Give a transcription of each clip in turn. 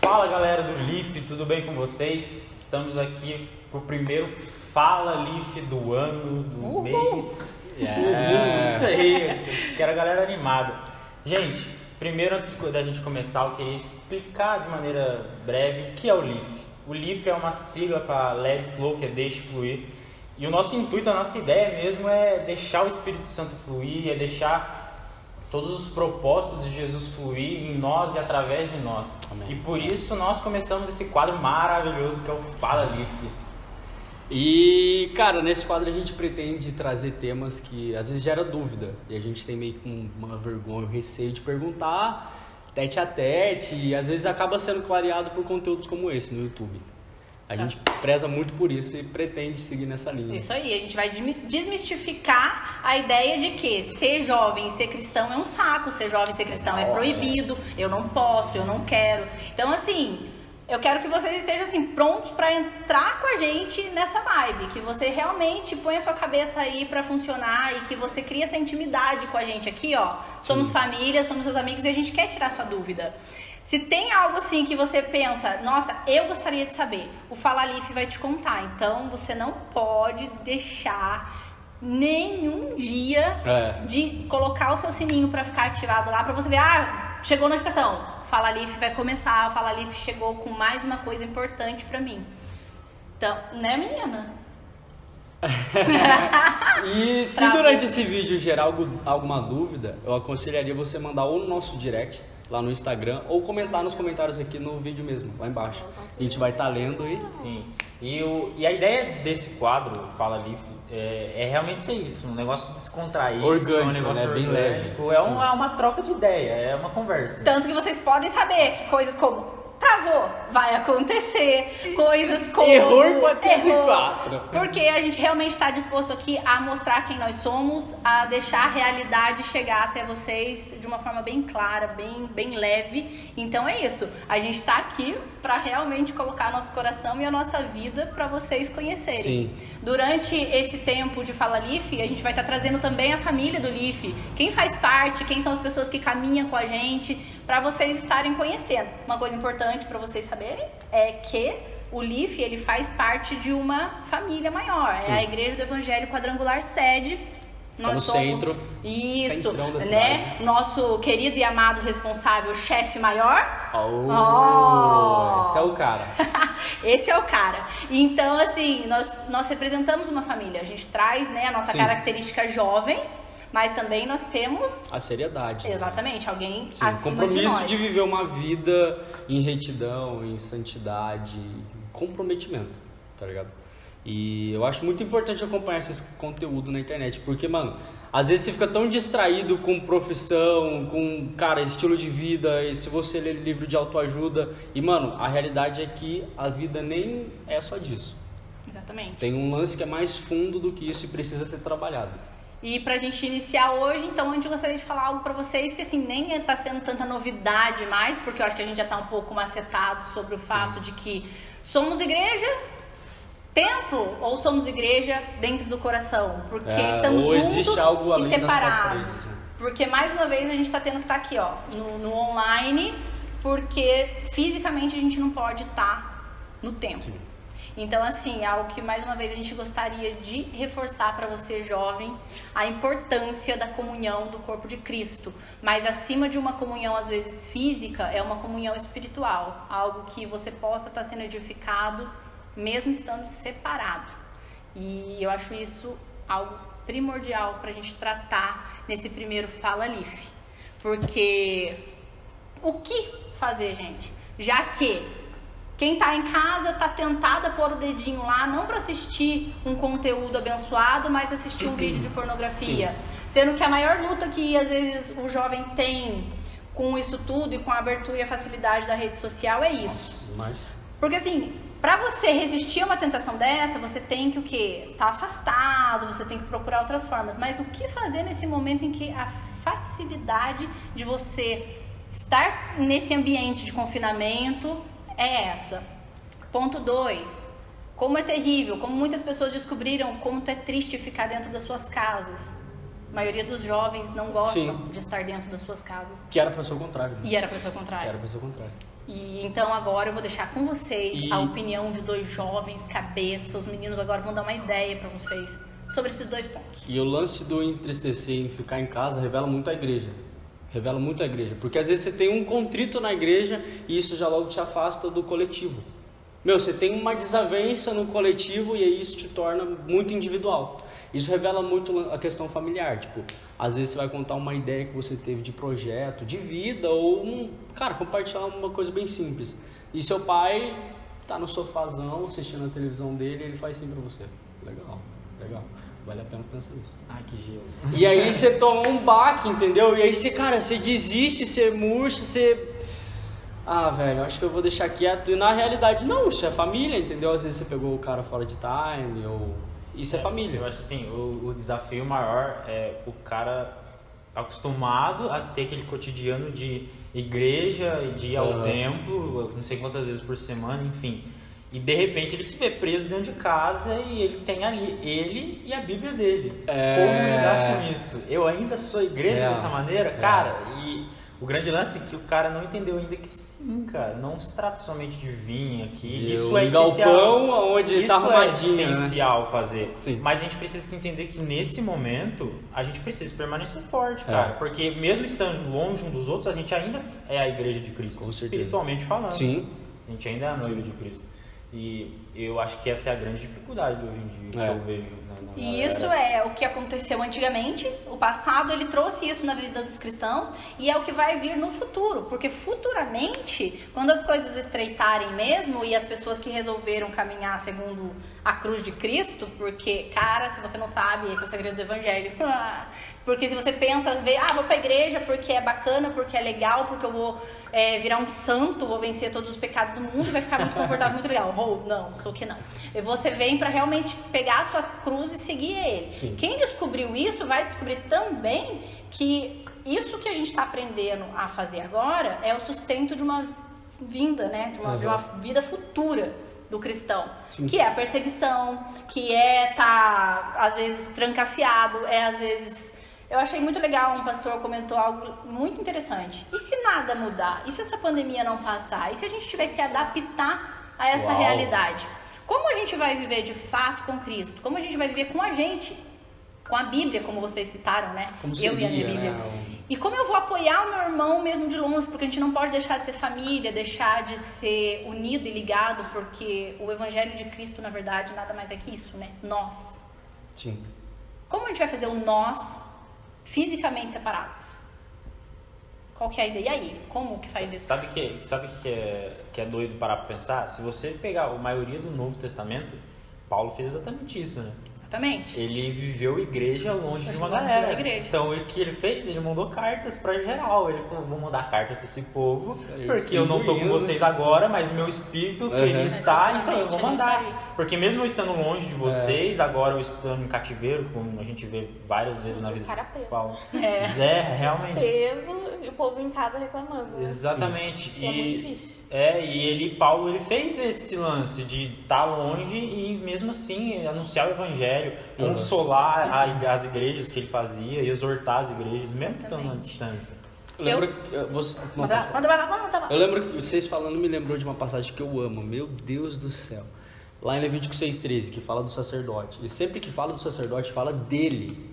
Fala galera do LIF, tudo bem com vocês? Estamos aqui pro primeiro Fala LIF do ano, do Uhul. mês. Yeah. Isso aí, quero a galera animada. Gente, primeiro antes da gente começar, eu queria explicar de maneira breve o que é o LIF. O LIF é uma sigla para Let Flow, que é Deixe Fluir. E o nosso intuito, a nossa ideia mesmo é deixar o Espírito Santo fluir, é deixar todos os propósitos de Jesus fluir em nós e através de nós. Amém. E por isso nós começamos esse quadro maravilhoso que é o Fala Life. E, cara, nesse quadro a gente pretende trazer temas que às vezes gera dúvida. E a gente tem meio que uma vergonha, um receio de perguntar tete a tete. E às vezes acaba sendo clareado por conteúdos como esse no YouTube. A Tá. gente preza muito por isso e pretende seguir nessa linha. Isso aí, a gente vai desmi- desmistificar a ideia de que ser jovem e ser cristão é um saco, ser jovem e ser cristão é Não, proibido, eu não posso, eu não quero. Então, assim, eu quero que vocês estejam assim prontos pra entrar com a gente nessa vibe, que você realmente põe a sua cabeça aí pra funcionar e que você cria essa intimidade com a gente aqui, ó. Somos família, somos seus amigos e a gente quer tirar sua dúvida. Se tem algo assim que você pensa, nossa, eu gostaria de saber, o Fala Life vai te contar. Então você não pode deixar nenhum dia É. de colocar o seu sininho pra ficar ativado lá pra você ver, ah, chegou a notificação. Fala Life vai começar, o Fala Life chegou com mais uma coisa importante pra mim. Então, né, menina? E se durante esse vídeo gerar algo, alguma dúvida, eu aconselharia você mandar ou no nosso direct, lá no Instagram, ou comentar nos comentários aqui no vídeo mesmo, lá embaixo. A gente vai estar lendo e Sim. E, o, e a ideia desse quadro, Fala Life, é, é realmente ser isso, um negócio descontraído, Orgânico, é um negócio né? Bem orgânico, leve. É uma, uma troca de ideia, é uma conversa. Tanto que vocês podem saber que coisas como travou, vai acontecer, coisas como Error 404. errou, porque a gente realmente está disposto aqui a mostrar quem nós somos, a deixar a realidade chegar até vocês de uma forma bem clara, bem, bem leve. Então é isso, a gente está aqui para realmente colocar nosso coração e a nossa vida para vocês conhecerem. Sim. Durante esse tempo de Fala Leaf, a gente vai estar trazendo também a família do Leaf. Quem faz parte, quem são as pessoas que caminham com a gente, para vocês estarem conhecendo. Uma coisa importante para vocês saberem é que o Leaf, ele faz parte de uma família maior. Sim. É a Igreja do Evangelho Quadrangular Sede. Tá no centro, Isso, né? Nosso querido e amado responsável, chefe maior, Oh, Oh. Esse é o cara. Esse é o cara. Então, assim, nós, nós representamos uma família. A gente traz né, a nossa Sim. característica jovem, mas também nós temos, A seriedade. né? exatamente, alguém Sim, acima de compromisso nós. de, viver uma vida em retidão, em santidade, comprometimento, tá ligado? E eu acho muito importante acompanhar esse conteúdo na internet, porque, mano, às vezes você fica tão distraído com profissão, com, cara, estilo de vida, e se você ler livro de autoajuda, e, mano, a realidade é que a vida nem é só disso. Exatamente. Tem um lance que é mais fundo do que isso e precisa ser trabalhado. E pra gente iniciar hoje, então, a gente gostaria de falar algo pra vocês que, assim, nem tá sendo tanta novidade mais, porque eu acho que a gente já tá um pouco macetado sobre o fato de que somos igreja, templo, ou somos igreja dentro do coração, porque É, estamos juntos e separados. Porque, mais uma vez, a gente tá tendo que estar aqui, ó, no, no online, porque fisicamente a gente não pode estar no templo. Sim. Então, assim, é algo que mais uma vez a gente gostaria de reforçar para você, jovem, a importância da comunhão do corpo de Cristo. Mas acima de uma comunhão, às vezes física, é uma comunhão espiritual. Algo que você possa estar sendo edificado, mesmo estando separado. E eu acho isso algo primordial para a gente tratar nesse primeiro Fala Life. Porque o que fazer, gente? Já que quem tá em casa tá tentado a pôr o dedinho lá, não para assistir um conteúdo abençoado, mas assistir um vídeo de pornografia. Sendo que a maior luta que às vezes o jovem tem com isso tudo e com a abertura e a facilidade da rede social é isso. Mas Porque assim, pra você resistir a uma tentação dessa, você tem que o quê? Estar afastado, você tem que procurar outras formas. Mas o que fazer nesse momento em que a facilidade de você estar nesse ambiente de confinamento é essa? Ponto 2. Como é terrível, como muitas pessoas descobriram como é triste ficar dentro das suas casas. maioria dos jovens não gostam Sim. de estar dentro das suas casas. Que era pra ser o contrário. né? E era pra ser o contrário. Era pra ser o contrário. E então agora eu vou deixar com vocês E- a opinião de dois jovens cabeça. Os meninos agora vão dar uma ideia pra vocês sobre esses dois pontos. E o lance do entristecer em ficar em casa revela muito a igreja. Revela muito a igreja. Porque às vezes você tem um contrito na igreja e isso já logo te afasta do coletivo. Meu, você tem uma desavença no coletivo e aí isso te torna muito individual. Isso revela muito a questão familiar. Tipo, às vezes você vai contar uma ideia que você teve de projeto, de vida, ou, um, cara, compartilhar uma coisa bem simples. E seu pai tá no sofazão assistindo a televisão dele e ele faz assim pra você. Legal, legal. Vale a pena pensar nisso. Ai, que gelo. E aí você toma um baque, entendeu? E aí você, cara, você desiste, você murcha, você. Ah, velho, acho que eu vou deixar quieto. E na realidade, não, isso é família, entendeu? Às vezes você pegou o cara fora de time, ou. Isso é família. Eu acho assim, o, o desafio maior é o cara acostumado a ter aquele cotidiano de igreja e de ir ao Aham. templo, não sei quantas vezes por semana, enfim. E de repente ele se vê preso dentro de casa e ele tem ali ele e a Bíblia dele. É. Como lidar com isso? Eu ainda sou igreja É. dessa maneira? É. Cara, e o grande lance é que o cara não entendeu ainda que sim, cara, não se trata somente de vinho aqui. De isso um é essencial. galpão onde Isso tá arrumadinho, é né? essencial fazer. Sim. Mas a gente precisa entender que nesse momento a gente precisa permanecer forte, É. cara. Porque mesmo estando longe um dos outros, a gente ainda é a igreja de Cristo. Com certeza. Espiritualmente falando. Sim. A gente ainda é a noiva de Cristo. E eu acho que essa é a grande dificuldade hoje em dia É. que eu vejo E isso é o que aconteceu antigamente, o passado ele trouxe isso na vida dos cristãos e é o que vai vir no futuro, porque futuramente, quando as coisas estreitarem mesmo e as pessoas que resolveram caminhar segundo a cruz de Cristo, porque, cara, se você não sabe, esse é o segredo do evangelho. porque se você pensa, vê, ah, vou pra igreja porque é bacana, porque é legal, porque eu vou é, virar um santo, vou vencer todos os pecados do mundo vai ficar muito confortável, muito legal. Oh, não, sou que não. Você vem pra realmente pegar a sua cruz e seguir ele. Sim. Quem descobriu isso vai descobrir também que isso que a gente está aprendendo a fazer agora é o sustento de uma vinda, né? De uma, de uma vida futura do cristão. Sim. Que é a perseguição, que é tá às vezes trancafiado, é às vezes. Eu achei muito legal, um pastor comentou algo muito interessante. E se nada mudar? E se essa pandemia não passar? E se a gente tiver que adaptar a essa Uau. realidade? Como a gente vai viver de fato com Cristo? Como a gente vai viver com a gente? Com a Bíblia, como vocês citaram, né? Como eu e a minha Bíblia. né? E como eu vou apoiar o meu irmão mesmo de longe, porque a gente não pode deixar de ser família, deixar de ser unido e ligado, porque o Evangelho de Cristo, na verdade, nada mais é que isso, né? Nós. Sim. Como a gente vai fazer o nós fisicamente separado? Qual que é a ideia? E aí? Como que faz isso? Sabe que sabe que é que é doido parar pra pensar? Se você pegar a maioria do Novo Testamento, Paulo fez exatamente isso, né? Exatamente. Ele viveu igreja longe de uma da galera. igreja. Então, o que ele fez? Ele mandou cartas pra geral. Ele falou: vou mandar carta pra esse povo, aí, porque eu não tô com vocês agora, mas meu espírito Uhum. ele está, então eu vou mandar. aí. Porque mesmo eu estando longe É. de vocês, agora eu estando em cativeiro, como a gente vê várias vezes na vida O cara de preso. Paulo. É. É, realmente. Preso e o povo em casa reclamando. né? Exatamente. Que é muito difícil. É, e ele, Paulo, ele fez esse lance de estar longe e mesmo assim anunciar o evangelho, Uhum. consolar a- as igrejas que ele fazia, exortar as igrejas, mesmo estando à distância. Eu lembro que eh, você. não, Manda, pode- manda, manda, manda, manda. Eu lembro que vocês falando me lembrou de uma passagem que eu amo, meu Deus do céu. Lá em Levítico 6,13, que fala do sacerdote. E sempre que fala do sacerdote, fala dele.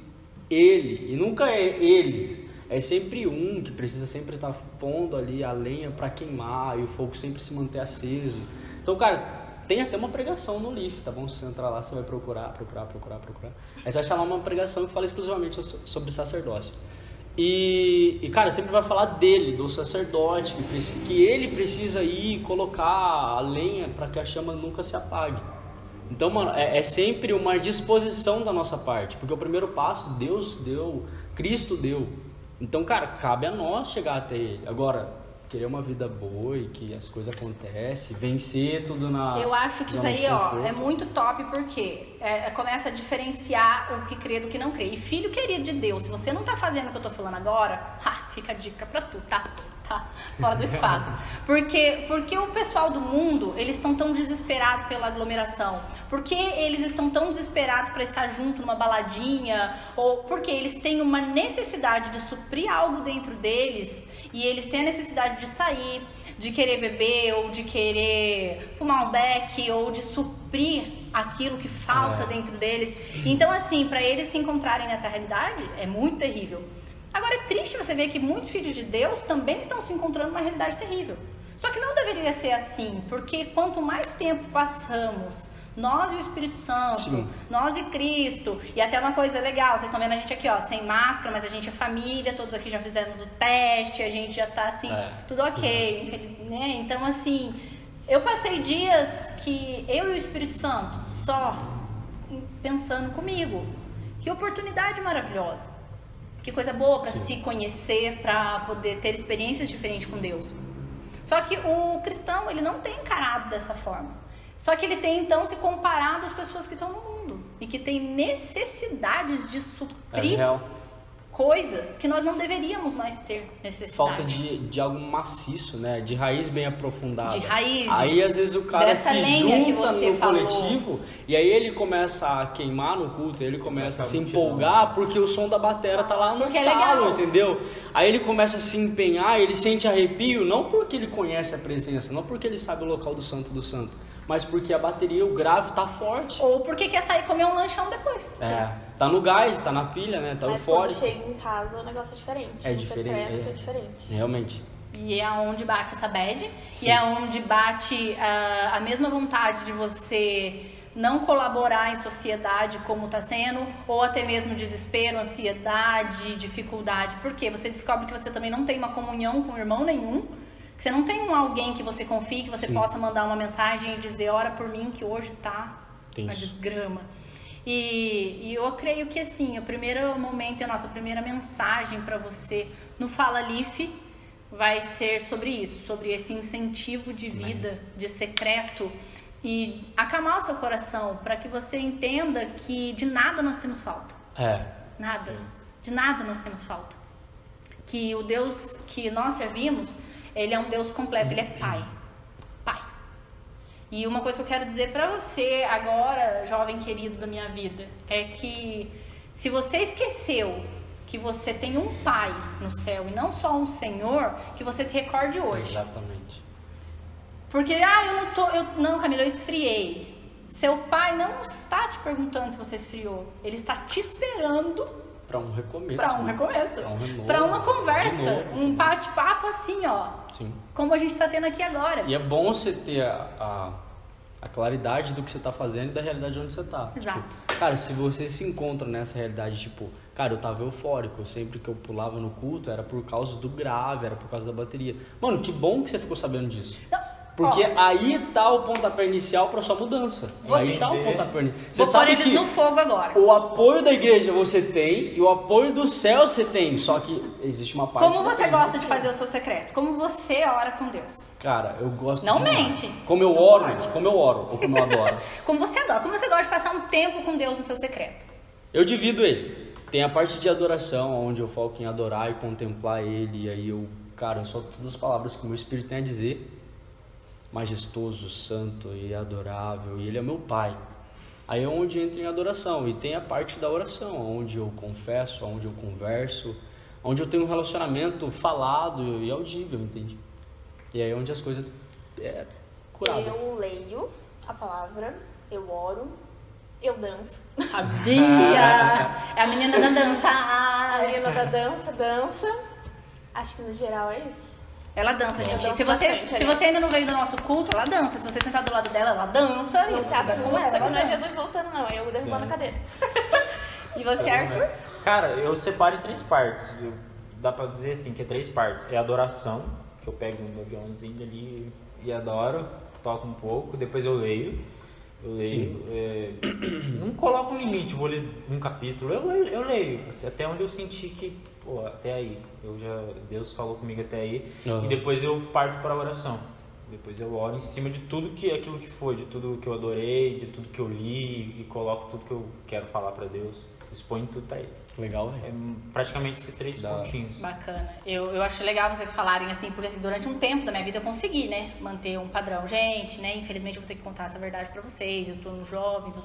Ele. E nunca é eles. É sempre um que precisa sempre estar pondo ali a lenha para queimar e o fogo sempre se manter aceso. Então, cara, tem até uma pregação no LIF, tá bom? Se você entrar lá, você vai procurar, procurar, procurar, procurar. Aí você vai achar lá uma pregação que fala exclusivamente so- sobre sacerdócio. E, e, cara, sempre vai falar dele, do sacerdote, que, que ele precisa ir colocar a lenha para que a chama nunca se apague. Então, mano, é, é sempre uma disposição da nossa parte, porque o primeiro passo Deus deu, Cristo deu. Então, cara, cabe a nós chegar até Ele. Agora, querer uma vida boa e que as coisas acontecem, vencer tudo na. Eu acho que isso aí, ó, é muito top porque é, é- começa a diferenciar o que crê do que não crê. E filho querido de Deus, se você não tá fazendo o que eu tô falando agora, ha, fica a dica pra tu, tá? tá fora do esquadro. Porque, porque o pessoal do mundo, eles estão tão desesperados pela aglomeração? Porque eles estão tão desesperados para estar junto numa baladinha? Ou porque eles têm uma necessidade de suprir algo dentro deles e eles têm a necessidade de sair, de querer beber ou de querer fumar um beck ou de suprir aquilo que falta É. dentro deles. Então, assim, para eles se encontrarem nessa realidade, é muito terrível. Agora, é triste você ver que muitos filhos de Deus também estão se encontrando numa realidade terrível. Só que não deveria ser assim, porque quanto mais tempo passamos, nós e o Espírito Santo, Sim. nós e Cristo, e até uma coisa legal, vocês estão vendo a gente aqui, ó, sem máscara, mas a gente é família, todos aqui já fizemos o teste, a gente já tá assim, É. tudo ok, infeliz- né? Então, assim, eu passei dias que eu e o Espírito Santo só pensando comigo. Que oportunidade maravilhosa. Que coisa boa para se conhecer, para poder ter experiências diferentes com Deus. Só que o cristão, ele não tem encarado dessa forma. Só que ele tem então se comparado às pessoas que estão no mundo e que têm necessidades de É suprir real. Coisas que nós não deveríamos mais ter necessidade. Falta de, de algo maciço, né? De raiz bem aprofundada. De raízes. Aí às vezes o cara se junta você no falou. coletivo e aí ele começa a queimar no culto, ele começa a se empolgar porque o som da batera tá lá no Porque é talo, legal. entendeu? Aí ele começa a se empenhar, ele sente arrepio, não porque ele conhece a presença, não porque ele sabe o local do santo do santo, mas porque a bateria, o grave tá forte. Ou porque quer sair comer um lanchão depois. É, tá no gás, tá na pilha, né? Tá Mas quando chega em casa o negócio é diferente. É diferente, secreto é. é diferente. Realmente. E é onde bate essa bad. Sim. E é onde bate ah, a mesma vontade de você não colaborar em sociedade como está sendo, ou até mesmo desespero, ansiedade, dificuldade. Porque você descobre que você também não tem uma comunhão com irmão nenhum, que você não tem um alguém que você confie, que você Sim. possa mandar uma mensagem e dizer, ora por mim que hoje tá uma Tenso. desgrama. E, e eu creio que assim, o primeiro momento, a nossa primeira mensagem para você no Fala Leaf vai ser sobre isso, sobre esse incentivo de vida, de secreto e acalmar o seu coração para que você entenda que de nada nós temos falta. É. Nada. De nada nós temos falta. Que o Deus que nós servimos, ele é um Deus completo, ele é Pai. Pai. E uma coisa que eu quero dizer pra você agora, jovem querido da minha vida, é que se você esqueceu que você tem um Pai no céu e não só um Senhor, que você se recorde hoje. Exatamente. Porque, ah, eu não tô. Eu, não, Camila, eu esfriei. Seu pai não está te perguntando se você esfriou. Ele está te esperando Pra um recomeço. para um né? recomeço. Pra um. Pra uma conversa. novo. Um bate-papo assim, ó. Sim. Como a gente tá tendo aqui agora. E é bom você ter a, a, a claridade do que você tá fazendo e da realidade onde você tá. Exato. Tipo, cara, se você se encontra nessa realidade, tipo, cara, eu tava eufórico, sempre que eu pulava no culto era por causa do grave, era por causa da bateria. Mano, que bom que você ficou sabendo disso. Não, Porque ó, aí tá o pontapé inicial pra sua mudança. Vou aí tá o entender. pontapé inicial. Você vou sabe que no fogo agora. o apoio da igreja você tem e o apoio do céu você tem, só que existe uma parte Como você gosta de fazer o seu secreto? Como você ora com Deus? Cara, eu gosto Não demais. mente. Como eu Não oro, pode. como eu oro, ou como eu adoro. Como você adora? Como você gosta de passar um tempo com Deus no seu secreto? Eu divido ele. Tem a parte de adoração, onde eu foco em adorar e contemplar ele, e aí eu, cara, eu solto todas as palavras que o meu espírito tem a dizer. Majestoso, santo e adorável, e ele é meu pai. Aí é onde entra em adoração, e tem a parte da oração, onde eu confesso, onde eu converso, onde eu tenho um relacionamento falado e audível, entende? E aí é onde as coisas é curada. Eu leio a palavra, eu oro, eu danço. Sabia! É a menina da dança. A menina da dança, dança. Acho que no geral é isso. Ela dança, gente. Se você, bastante, se né? você ainda não veio do nosso culto, ela dança. Se você sentar do lado dela, ela dança. Não e se assusta que não é. Jesus voltando, não. É eu derrubando a cadeira. E você, Arthur? Cara, eu separo em três partes. Eu- dá pra dizer assim, que é três partes. É adoração, que eu pego um aviãozinho ali e adoro, toco um pouco, depois eu leio. Eu leio. É, não coloco um limite, vou ler um capítulo. Eu, leio- eu leio, assim, até onde eu senti que, pô, até aí. Eu já, Deus falou comigo até aí. Aham. E depois eu parto para a oração. Depois eu oro em cima de tudo que aquilo que foi, de tudo que eu adorei, de tudo que eu li e coloco tudo que eu quero falar para Deus. Expõe tudo pra ele. Legal, É velho. praticamente esses três Da pontinhos. Bacana. Eu, eu acho legal vocês falarem assim, porque assim, durante um tempo da minha vida eu consegui, né? Manter um padrão. Gente, né? Infelizmente eu vou ter que contar essa verdade pra vocês. Eu tô nos jovens, eu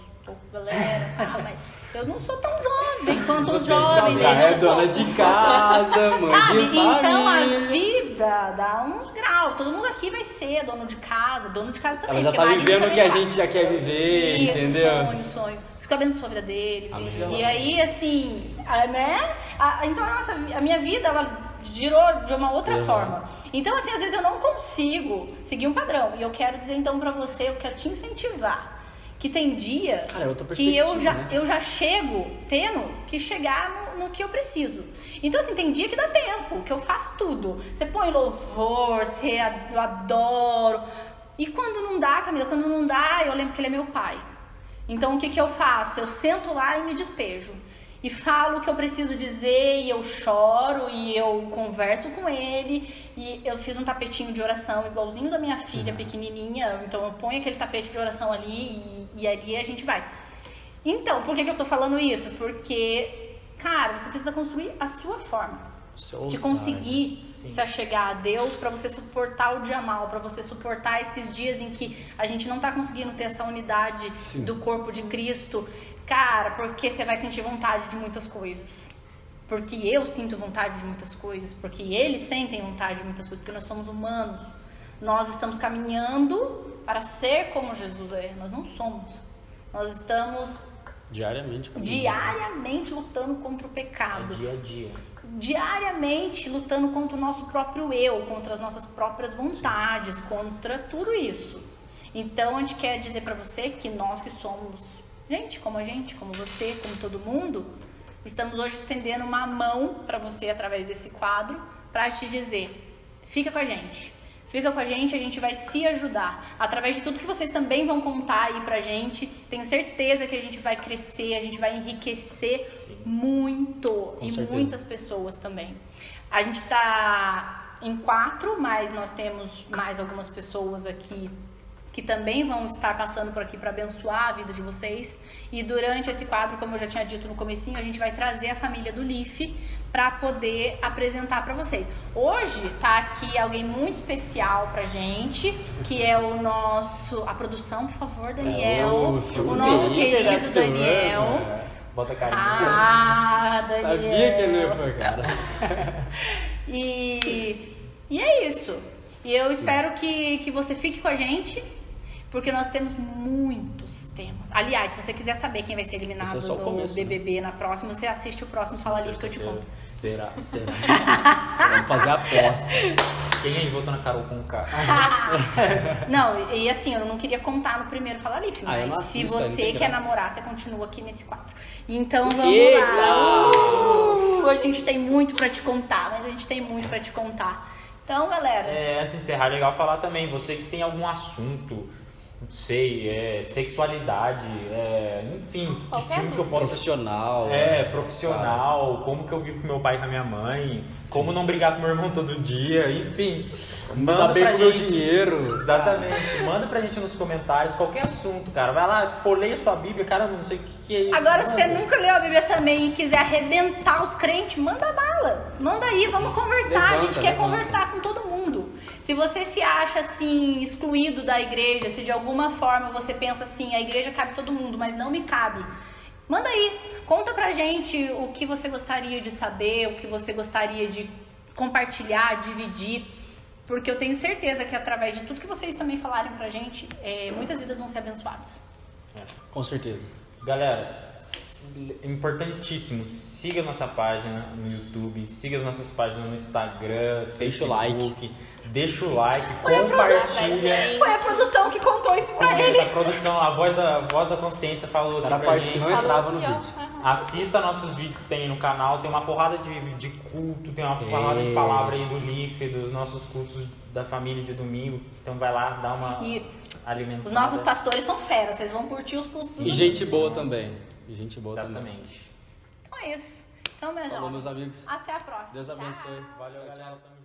galera? Mas eu não sou tão jovem quanto os jovens. já eles é não dona de casa, mãe Sabe? de Então a família. vida dá uns graus. Todo mundo aqui vai ser dono de casa, dono de casa também. Ela já tá vivendo o que a gente já quer viver, Isso, entendeu? sonho, sonho. Fico abençoa a vida deles. E aí, assim, né? A- então a, nossa, a minha vida, ela girou de uma outra Uhum. forma. Então, assim, às vezes eu não consigo seguir um padrão. E eu quero dizer, então, pra você, eu quero te incentivar. Que tem dia Cara, é que eu já, né? eu já chego tendo que chegar no, no que eu preciso. Então, assim, tem dia que dá tempo, que eu faço tudo. Você põe louvor, você, eu adoro. E quando não dá, Camila, quando não dá, eu lembro que ele é meu pai. Então, o que, que eu faço? Eu sento lá e me despejo. E falo o que eu preciso dizer, e eu choro, e eu converso com ele. E eu fiz um tapetinho de oração igualzinho da minha filha pequenininha. Então, eu ponho aquele tapete de oração ali, e, e ali a gente vai. Então, por que, que eu tô falando isso? Porque, cara, você precisa construir a sua forma Seu de conseguir Sim. se achegar a Deus para você suportar o dia mal, para você suportar esses dias em que a gente não tá conseguindo ter essa unidade Sim. do corpo de Cristo. Cara, porque você vai sentir vontade de muitas coisas. Porque eu sinto vontade de muitas coisas, porque eles sentem vontade de muitas coisas, porque nós somos humanos. Nós estamos caminhando para ser como Jesus é. Nós não somos. Nós estamos Diariamente. comigo. diariamente lutando contra o É pecado dia a dia. diariamente lutando contra o nosso próprio eu, contra as nossas próprias vontades, contra tudo isso. Então a gente quer dizer pra você que nós que somos gente como a gente, como você, como todo mundo, estamos hoje estendendo uma mão pra você através desse quadro pra te dizer: fica com a gente. Fica com a gente, a gente vai se ajudar. Através de tudo que vocês também vão contar aí pra gente, tenho certeza que a gente vai crescer, a gente vai enriquecer muito. e certeza. muitas pessoas também. A gente tá em quatro, mas nós temos mais algumas pessoas aqui que também vão estar passando por aqui para abençoar a vida de vocês. E durante esse quadro, como eu já tinha dito no comecinho, a gente vai trazer a família do Leaf para poder apresentar para vocês. Hoje tá aqui alguém muito especial pra gente, que é o nosso a produção, por favor, Daniel, Oh, o nosso sim, querido diretor, Daniel. né? Bota a carinha. Ah, Daniel. Sabia que ele ia pôr, cara. E, e é isso. E eu espero que, que você fique com a gente, porque nós temos muitos temas. Aliás, se você quiser saber quem vai ser eliminado é o no começo, né? BBB na próxima, você assiste o próximo Fala Livre que eu te conto. Será? Será? Vamos fazer apostas. Quem aí votou na Carol com K? Não, e assim, eu não queria contar no primeiro Fala Livre, Ah, mas se assisto, não você quer graça. namorar, você continua aqui nesse quadro. Então vamos Eita! lá. Uh, a gente tem muito pra te contar, mas a gente tem muito pra te contar. Então, galera, É, antes de encerrar, é legal falar também, você que tem algum assunto, não sei, é, sexualidade, é, enfim, que filme que eu posso Profissional. É, profissional, como que eu vivo com meu pai e com a minha mãe, como não brigar com meu irmão todo dia, enfim. Manda bem pra com o meu gente. dinheiro. Exatamente, manda pra gente nos comentários qualquer assunto, cara. Vai lá, folheia sua Bíblia, cara, não sei o que, que é isso. Agora, se você nunca leu a Bíblia também e quiser arrebentar os crentes, manda bala. Manda aí, vamos conversar. a Levanta, gente quer levanta. conversar com todo mundo. Se você se acha assim, excluído da igreja, se de alguma forma você pensa assim, a igreja cabe todo mundo, mas não me cabe. Manda aí, conta pra gente o que você gostaria de saber, o que você gostaria de compartilhar, dividir. Porque eu tenho certeza que através de tudo que vocês também falarem pra gente, é, muitas vidas vão ser abençoadas. Com certeza. Galera, importantíssimo, siga nossa página no YouTube, siga as nossas páginas no Instagram, Deixa o like. Facebook, deixa o like, Foi a compartilha. Foi a produção que contou isso pra ele. A produção, a voz da, a voz da consciência falou Essa aqui a pra parte que gente. não entrava no vídeo. Assista nossos vídeos que tem no canal, tem uma porrada de, de culto, tem uma porrada de palavra aí do LIF, dos nossos cultos da família de domingo. Então vai lá, dá uma E alimentada. os nossos pastores são feras, vocês vão curtir os cursos. E gente boa também. E gente boa também. Exatamente. Então é isso. Então, meus Falou, jovens, meus amigos. Até a próxima. Deus abençoe. Valeu, Tchau, galera. tchau.